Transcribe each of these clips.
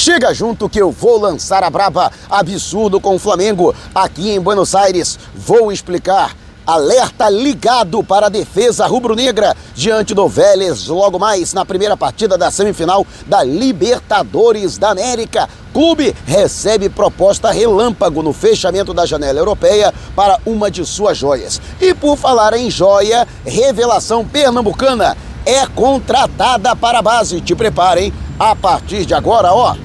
Chega junto que eu vou lançar a braba. Absurdo com o Flamengo. Aqui em Buenos Aires, vou explicar. Alerta ligado para a defesa rubro-negra diante do Vélez, logo mais na primeira partida da semifinal da Libertadores da América. Clube recebe proposta relâmpago no fechamento da janela europeia para uma de suas joias. E por falar em joia, revelação pernambucana é contratada para a base. Te preparem, a partir de agora, ó.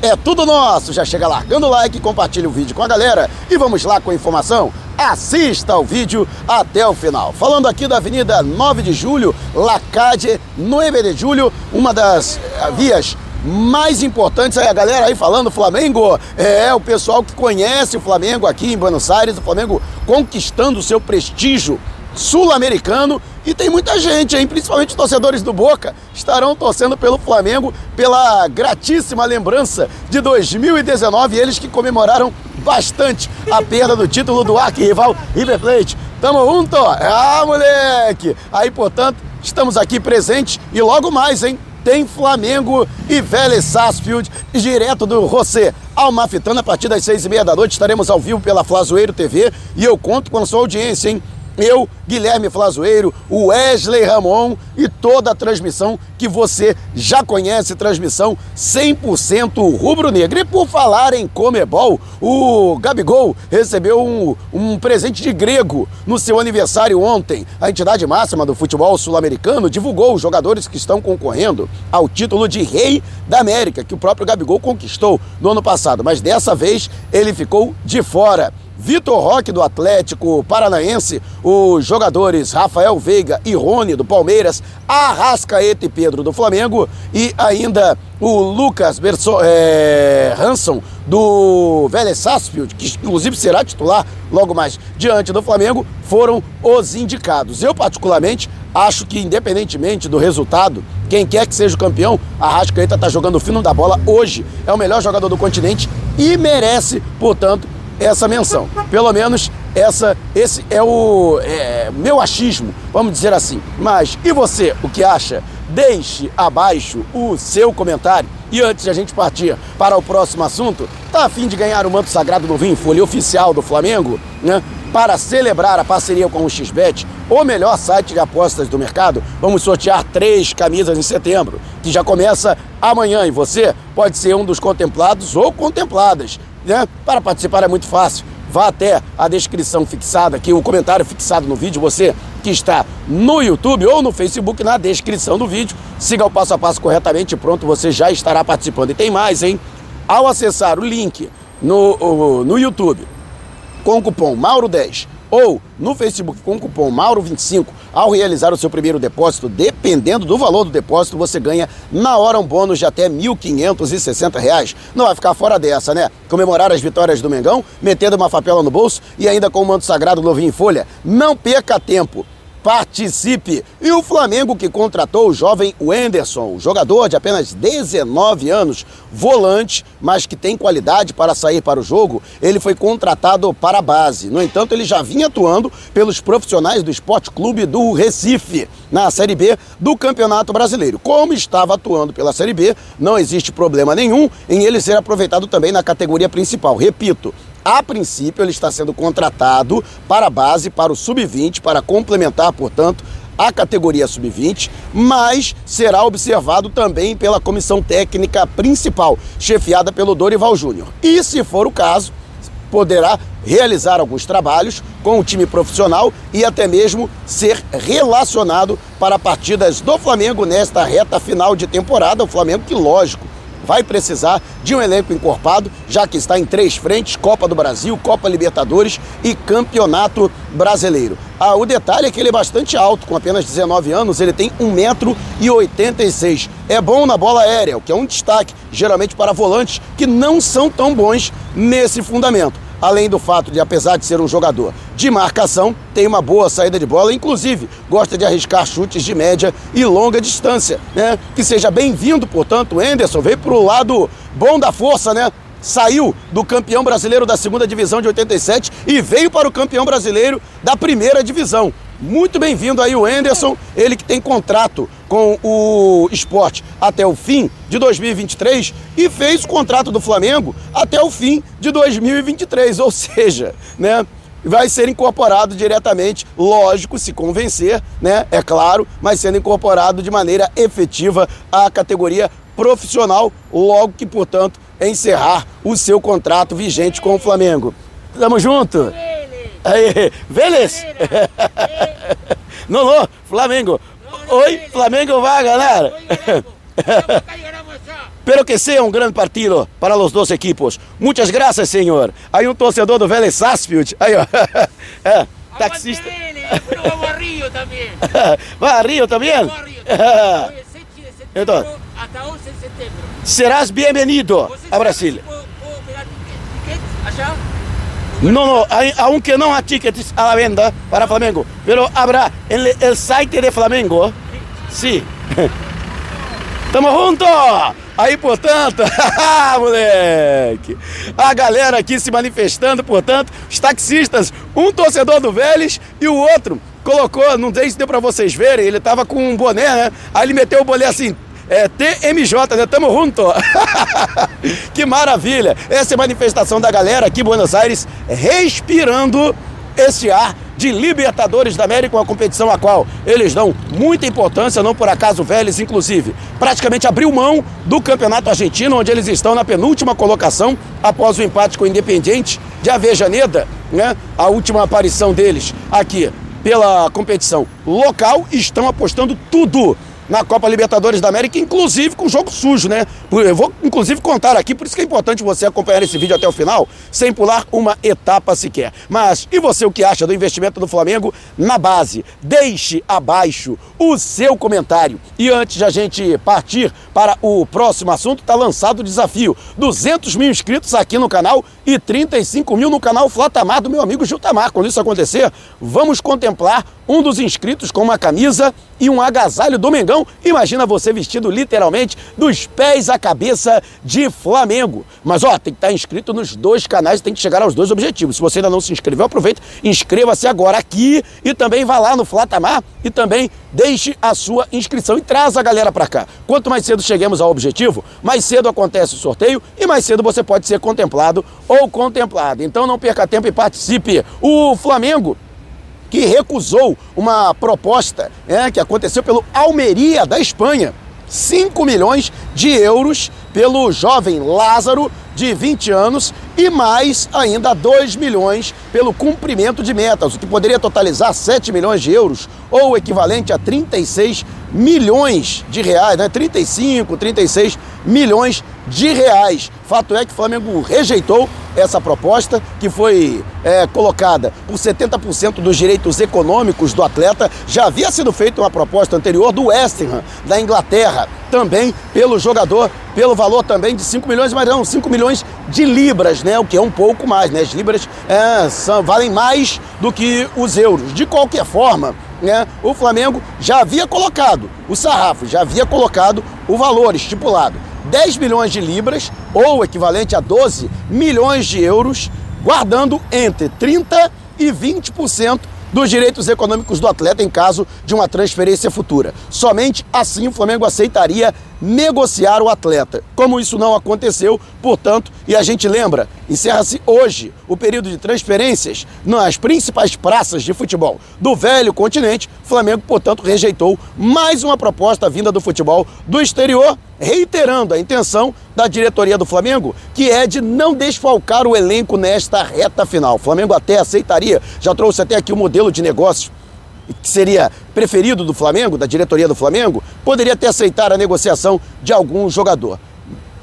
É tudo nosso. Já chega largando o like, compartilha o vídeo com a galera e vamos lá com a informação. Assista ao vídeo até o final. Falando aqui da Avenida 9 de Julho, Lacade, 9 de Julho, uma das eh, vias mais importantes aí, a galera aí falando Flamengo, é o pessoal que conhece o Flamengo aqui em Buenos Aires, o Flamengo conquistando o seu prestígio sul-americano e tem muita gente, hein? principalmente torcedores do Boca, estarão torcendo pelo Flamengo pela gratíssima lembrança de 2019, eles que comemoraram bastante a perda do título do arquirrival River Plate. Tamo junto? Ah, moleque! Aí, portanto, estamos aqui presentes e logo mais, hein? Tem Flamengo e Vélez Sarsfield direto do José Almafitana a partir das seis e meia da noite. Estaremos ao vivo pela Flazoeiro TV e eu conto com a sua audiência, hein? Eu, Guilherme Flazoeiro, o Wesley Ramon e toda a transmissão que você já conhece, transmissão 100% rubro-negra. E por falar em Comebol, o Gabigol recebeu um, um presente de grego no seu aniversário ontem. A entidade máxima do futebol sul-americano divulgou os jogadores que estão concorrendo ao título de Rei da América, que o próprio Gabigol conquistou no ano passado, mas dessa vez ele ficou de fora. Vitor Roque do Atlético Paranaense, os jogadores Rafael Veiga e Rony do Palmeiras, Arrascaeta e Pedro do Flamengo e ainda o Lucas Berso, é, Hanson do Vélez Sarsfield, que inclusive será titular logo mais diante do Flamengo, foram os indicados. Eu particularmente acho que independentemente do resultado, quem quer que seja o campeão, Arrascaeta está jogando o fino da bola hoje, é o melhor jogador do continente e merece, portanto, essa menção. Pelo menos essa, esse é o é, meu achismo, vamos dizer assim. Mas e você, o que acha? Deixe abaixo o seu comentário. E antes de a gente partir para o próximo assunto, tá a fim de ganhar o manto sagrado do Vinho Folha oficial do Flamengo, né? Para celebrar a parceria com o XBET, o melhor site de apostas do mercado, vamos sortear três camisas em setembro, que já começa amanhã e você pode ser um dos contemplados ou contempladas né? Para participar é muito fácil. Vá até a descrição fixada aqui, o comentário fixado no vídeo, você que está no YouTube ou no Facebook, na descrição do vídeo. Siga o passo a passo corretamente e pronto, você já estará participando. E tem mais, hein? Ao acessar o link no, no YouTube com o cupom Mauro10 ou no Facebook com o cupom Mauro25, ao realizar o seu primeiro depósito, dependendo do valor do depósito, você ganha na hora um bônus de até R$ 1.560. Não vai ficar fora dessa, né? Comemorar as vitórias do Mengão, metendo uma favela no bolso e ainda com o manto sagrado novinho em folha. Não perca tempo participe. E o Flamengo que contratou o jovem Wenderson, jogador de apenas 19 anos, volante, mas que tem qualidade para sair para o jogo, ele foi contratado para a base. No entanto, ele já vinha atuando pelos profissionais do Esporte Clube do Recife, na Série B do Campeonato Brasileiro. Como estava atuando pela Série B, não existe problema nenhum em ele ser aproveitado também na categoria principal. Repito, a princípio, ele está sendo contratado para a base, para o sub-20, para complementar, portanto, a categoria sub-20, mas será observado também pela comissão técnica principal, chefiada pelo Dorival Júnior. E, se for o caso, poderá realizar alguns trabalhos com o time profissional e até mesmo ser relacionado para partidas do Flamengo nesta reta final de temporada. O Flamengo que, lógico, vai precisar de um elenco encorpado, já que está em três frentes: Copa do Brasil, Copa Libertadores e Campeonato Brasileiro. Ah, o detalhe é que ele é bastante alto, com apenas 19 anos, ele tem 1,86m. É bom na bola aérea, o que é um destaque, geralmente para volantes que não são tão bons nesse fundamento além do fato de, apesar de ser um jogador de marcação, tem uma boa saída de bola, inclusive gosta de arriscar chutes de média e longa distância, né? Que seja bem-vindo, portanto, Enderson veio para o lado bom da força, né? Saiu do campeão brasileiro da segunda divisão de 87 e veio para o campeão brasileiro da primeira divisão. Muito bem-vindo aí o Anderson, ele que tem contrato com o esporte até o fim de 2023 e fez o contrato do Flamengo até o fim de 2023, ou seja, né? vai ser incorporado diretamente, lógico, se convencer, né? É claro, mas sendo incorporado de maneira efetiva à categoria profissional, logo que, portanto, encerrar o seu contrato vigente com o Flamengo. Tamo junto? Aí, Vélez! Não, não, Flamengo. Oi, Flamengo vai ganhar. Pero que sea un gran partido para los dos equipos. Muchas gracias, señor. Hay un torcedor do Vélez Sarsfield. Aí, ó. É, taxista. Vamos a Río también. Vai a Rio também? Vamos a Río también. Hoy es 7 de septiembre Então. hasta 11 de septiembre. Serás bem-vindo ¿Vos a Brasília. ¿Puedo, puedo pegar ticket, ticket allá? No, no, aunque no hay tickets a la venta para Flamengo, pero habrá en el, el site de Flamengo. Sí. Tamo junto! Aí, portanto, moleque! A galera aqui se manifestando, portanto, os taxistas, um torcedor do Vélez e o outro colocou, não sei se deu pra vocês verem, ele tava com um boné, né? Aí ele meteu o boné assim, é, TMJ, né? Tamo junto! que maravilha! Essa é manifestação da galera aqui em Buenos Aires, respirando esse ar de Libertadores da América, uma competição a qual eles dão muita importância, não por acaso o Vélez, inclusive, praticamente abriu mão do Campeonato Argentino, onde eles estão na penúltima colocação, após o empate com o Independiente de Avejaneda, né? A última aparição deles aqui pela competição local, estão apostando tudo na Copa Libertadores da América, inclusive com jogo sujo, né? Eu vou inclusive contar aqui, por isso que é importante você acompanhar esse vídeo até o final, sem pular uma etapa sequer. Mas e você o que acha do investimento do Flamengo na base? Deixe abaixo o seu comentário. E antes de a gente partir para o próximo assunto, tá lançado o desafio: 200 mil inscritos aqui no canal e 35 mil no canal Flatamar do meu amigo Giltamar. Quando isso acontecer, vamos contemplar um dos inscritos com uma camisa e um agasalho do Mengão. Imagina você vestido literalmente dos pés à cabeça de Flamengo. Mas ó, tem que estar inscrito nos dois canais, tem que chegar aos dois objetivos. Se você ainda não se inscreveu, aproveita, inscreva-se agora aqui e também vá lá no Flatamar e também deixe a sua inscrição e traz a galera para cá. Quanto mais cedo cheguemos ao objetivo, mais cedo acontece o sorteio e mais cedo você pode ser contemplado ou contemplada. Então não perca tempo e participe. O Flamengo que recusou uma proposta né, que aconteceu pelo Almeria da Espanha. 5 milhões de euros pelo jovem Lázaro, de 20 anos, e mais ainda 2 milhões pelo cumprimento de metas, o que poderia totalizar 7 milhões de euros, ou equivalente a 36 milhões de reais, né? 35, 36 milhões de reais. Fato é que o Flamengo rejeitou essa proposta, que foi é, colocada por 70% dos direitos econômicos do atleta. Já havia sido feita uma proposta anterior do West Ham, da Inglaterra, também pelo jogador, pelo valor também de 5 milhões, mas não, 5 milhões de libras, né? O que é um pouco mais, né? As libras é, são, valem mais do que os euros. De qualquer forma, né, o Flamengo já havia colocado o sarrafo, já havia colocado o valor estipulado. 10 milhões de libras, ou equivalente a 12 milhões de euros, guardando entre 30% e 20% dos direitos econômicos do atleta em caso de uma transferência futura. Somente assim o Flamengo aceitaria negociar o atleta. Como isso não aconteceu, portanto, e a gente lembra, encerra-se hoje o período de transferências nas principais praças de futebol do velho continente. Flamengo, portanto, rejeitou mais uma proposta vinda do futebol do exterior, reiterando a intenção da diretoria do Flamengo, que é de não desfalcar o elenco nesta reta final. O Flamengo até aceitaria, já trouxe até aqui o modelo de negócio que seria preferido do Flamengo, da diretoria do Flamengo, poderia até aceitar a negociação de algum jogador.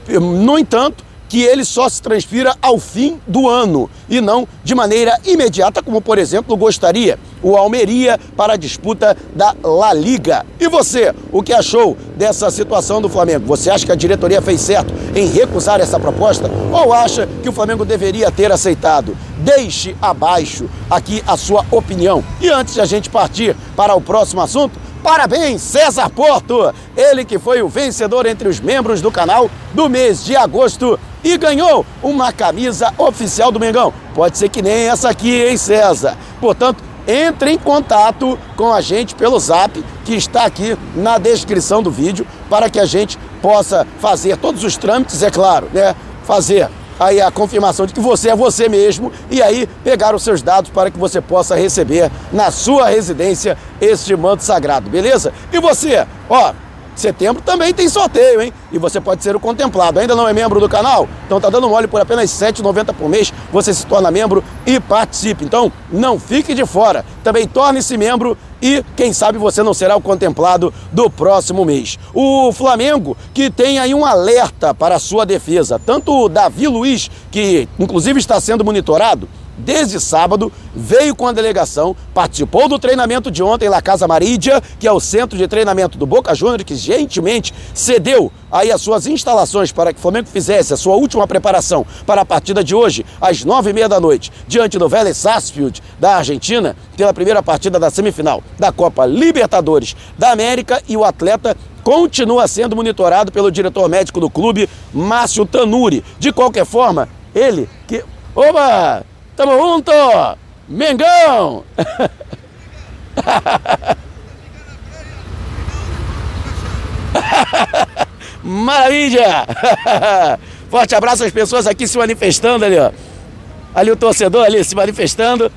No entanto, que ele só se transfira ao fim do ano e não de maneira imediata, como por exemplo gostaria o Almeria para a disputa da La Liga. E você, o que achou dessa situação do Flamengo? Você acha que a diretoria fez certo em recusar essa proposta ou acha que o Flamengo deveria ter aceitado? Deixe abaixo aqui a sua opinião. E antes de a gente partir para o próximo assunto, Parabéns, César Porto! Ele que foi o vencedor entre os membros do canal do mês de agosto e ganhou uma camisa oficial do Mengão. Pode ser que nem essa aqui, hein, César? Portanto, entre em contato com a gente pelo zap que está aqui na descrição do vídeo para que a gente possa fazer todos os trâmites, é claro, né? Fazer aí a confirmação de que você é você mesmo e aí pegar os seus dados para que você possa receber na sua residência este manto sagrado, beleza? E você, ó, setembro também tem sorteio, hein? E você pode ser o contemplado. Ainda não é membro do canal? Então tá dando mole por apenas R$ 7,90 por mês. Você se torna membro e participe. Então não fique de fora. Também torne-se membro e quem sabe você não será o contemplado do próximo mês. O Flamengo que tem aí um alerta para a sua defesa, tanto o Davi Luiz, que inclusive está sendo monitorado, desde sábado, veio com a delegação, participou do treinamento de ontem lá Casa Marídia, que é o centro de treinamento do Boca Juniors, que gentilmente cedeu aí as suas instalações para que o Flamengo fizesse a sua última preparação para a partida de hoje, às nove e meia da noite, diante do Vélez Sarsfield da Argentina, pela primeira partida da semifinal da Copa Libertadores da América e o atleta continua sendo monitorado pelo diretor médico do clube, Márcio Tanuri. De qualquer forma, ele que... Oba! Tamo junto! Mengão! Maravilha! Forte abraço às pessoas aqui se manifestando ali, ó. Ali o torcedor ali se manifestando.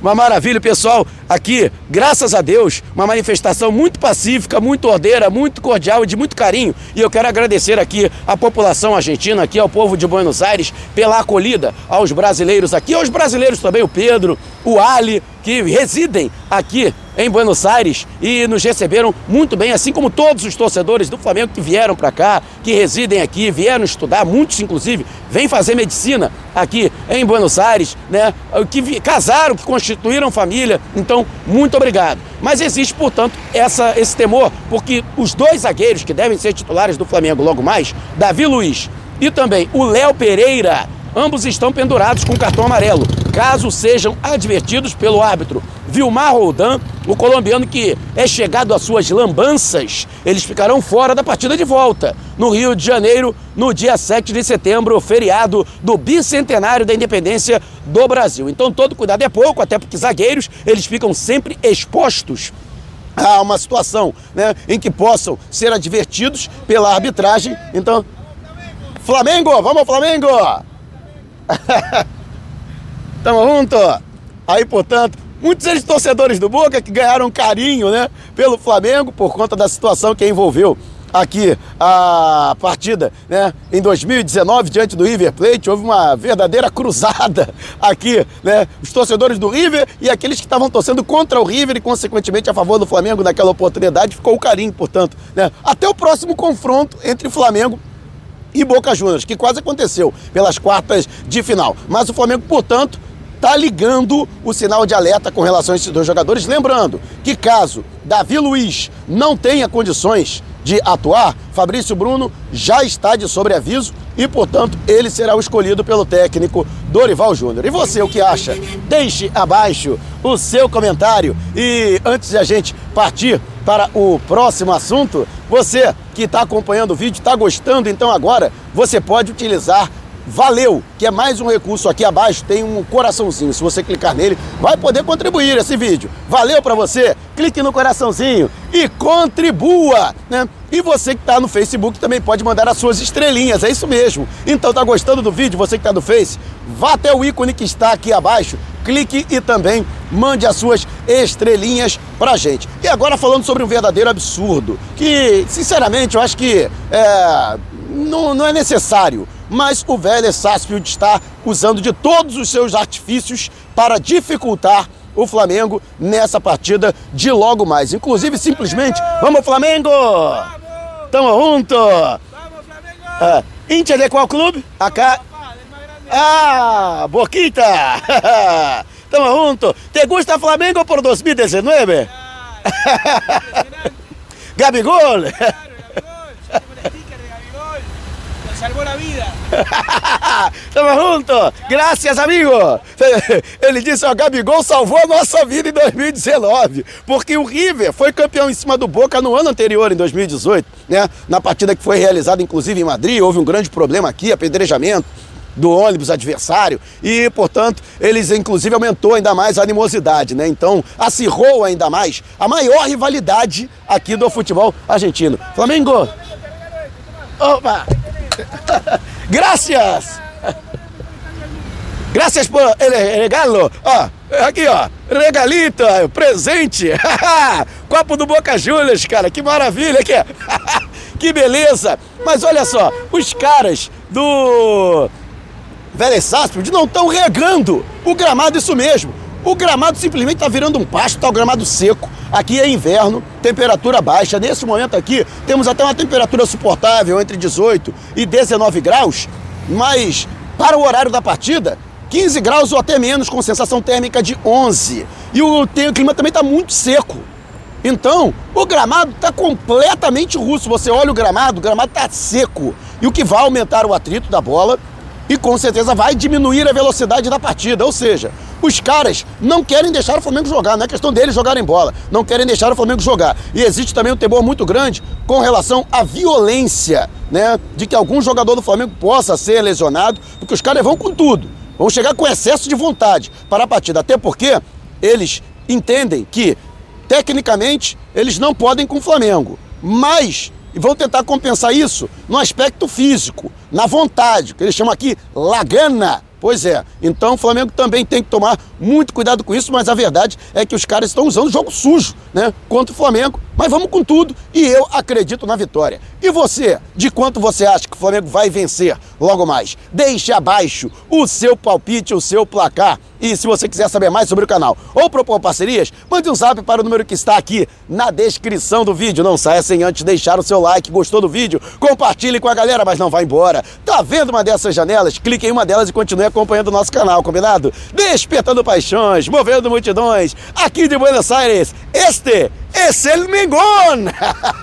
Uma maravilha, pessoal. Aqui, graças a Deus, uma manifestação muito pacífica, muito ordeira, muito cordial e de muito carinho. E eu quero agradecer aqui à população argentina, aqui ao povo de Buenos Aires, pela acolhida aos brasileiros aqui, aos brasileiros também, o Pedro, o Ali, que residem aqui em Buenos Aires e nos receberam muito bem, assim como todos os torcedores do Flamengo que vieram para cá, que residem aqui, vieram estudar, muitos inclusive vêm fazer medicina aqui em Buenos Aires, né? Que casaram, que constituíram família. Então, muito obrigado. Mas existe, portanto, essa, esse temor, porque os dois zagueiros que devem ser titulares do Flamengo logo mais, Davi Luiz e também o Léo Pereira, ambos estão pendurados com cartão amarelo, caso sejam advertidos pelo árbitro. Vilmar Roldan, o colombiano que é chegado às suas lambanças, eles ficarão fora da partida de volta, no Rio de Janeiro, no dia 7 de setembro, feriado do bicentenário da independência do Brasil. Então todo cuidado é pouco, até porque zagueiros, eles ficam sempre expostos a uma situação né, em que possam ser advertidos pela arbitragem. Então, Flamengo, vamos Flamengo! Tamo junto! Aí, portanto, muitos eles torcedores do Boca que ganharam carinho, né, pelo Flamengo por conta da situação que envolveu aqui a partida, né, em 2019 diante do River Plate, houve uma verdadeira cruzada aqui, né, os torcedores do River e aqueles que estavam torcendo contra o River e consequentemente a favor do Flamengo naquela oportunidade, ficou o carinho, portanto, né, até o próximo confronto entre Flamengo e Boca Juniors, que quase aconteceu pelas quartas de final. Mas o Flamengo, portanto, está ligando o sinal de alerta com relação a esses dois jogadores. Lembrando que caso Davi Luiz não tenha condições de atuar, Fabrício Bruno já está de sobreaviso e, portanto, ele será o escolhido pelo técnico Dorival Júnior. E você, o que acha? Deixe abaixo o seu comentário. E antes de a gente partir para o próximo assunto, você que está acompanhando o vídeo, está gostando, então agora você pode utilizar Valeu, que é mais um recurso aqui abaixo, tem um coraçãozinho. Se você clicar nele, vai poder contribuir esse vídeo. Valeu para você? Clique no coraçãozinho e contribua, né? E você que está no Facebook também pode mandar as suas estrelinhas, é isso mesmo. Então tá gostando do vídeo, você que está no Face, vá até o ícone que está aqui abaixo, clique e também mande as suas estrelinhas pra gente. E agora falando sobre um verdadeiro absurdo, que sinceramente eu acho que é, não, não é necessário mas o Vélez Sarsfield está usando de todos os seus artifícios para dificultar o Flamengo nessa partida de logo mais. Inclusive, simplesmente, vamos Flamengo! Tamo junto! É, Inter de qual clube? Acá. Ah, Boquita! Tamo junto! Te gusta Flamengo por 2019? Gabigol! salvou a vida. Tamo junto! Graças, amigo! Ele disse, ó, Gabigol salvou a nossa vida em 2019, porque o River foi campeão em cima do Boca no ano anterior, em 2018, né? Na partida que foi realizada, inclusive, em Madrid, houve um grande problema aqui, apedrejamento do ônibus adversário e, portanto, eles inclusive aumentou ainda mais a animosidade, né? Então, acirrou ainda mais a maior rivalidade aqui do futebol argentino. Flamengo! Opa! Graças! Graças por ele regalo. Ó, aqui, ó. Regalito, presente. Copo do Boca Juniors, cara. Que maravilha aqui. que beleza. Mas olha só, os caras do Vélez Sarsfield não estão regando o gramado, isso mesmo. O gramado simplesmente está virando um pasto, está o gramado seco. Aqui é inverno, temperatura baixa. Nesse momento aqui, temos até uma temperatura suportável entre 18 e 19 graus. Mas para o horário da partida, 15 graus ou até menos, com sensação térmica de 11. E o, o clima também está muito seco. Então, o gramado está completamente russo. Você olha o gramado, o gramado está seco. E o que vai aumentar o atrito da bola e com certeza vai diminuir a velocidade da partida. Ou seja, os caras não querem deixar o Flamengo jogar, não é questão deles jogarem bola, não querem deixar o Flamengo jogar. E existe também um temor muito grande com relação à violência, né? De que algum jogador do Flamengo possa ser lesionado, porque os caras vão com tudo. Vão chegar com excesso de vontade para a partida, até porque eles entendem que, tecnicamente, eles não podem com o Flamengo, mas vão tentar compensar isso no aspecto físico, na vontade, que eles chamam aqui lagana. Pois é, então o Flamengo também tem que tomar muito cuidado com isso, mas a verdade é que os caras estão usando jogo sujo, né, contra o Flamengo. Mas vamos com tudo e eu acredito na vitória. E você, de quanto você acha que o Flamengo vai vencer logo mais? Deixe abaixo o seu palpite, o seu placar. E se você quiser saber mais sobre o canal ou propor parcerias, mande um zap para o número que está aqui na descrição do vídeo. Não saia sem antes deixar o seu like. Gostou do vídeo? Compartilhe com a galera, mas não vá embora. Tá vendo uma dessas janelas? Clique em uma delas e continue acompanhando o nosso canal, combinado? Despertando paixões, movendo multidões, aqui de Buenos Aires. Este es el Mengón.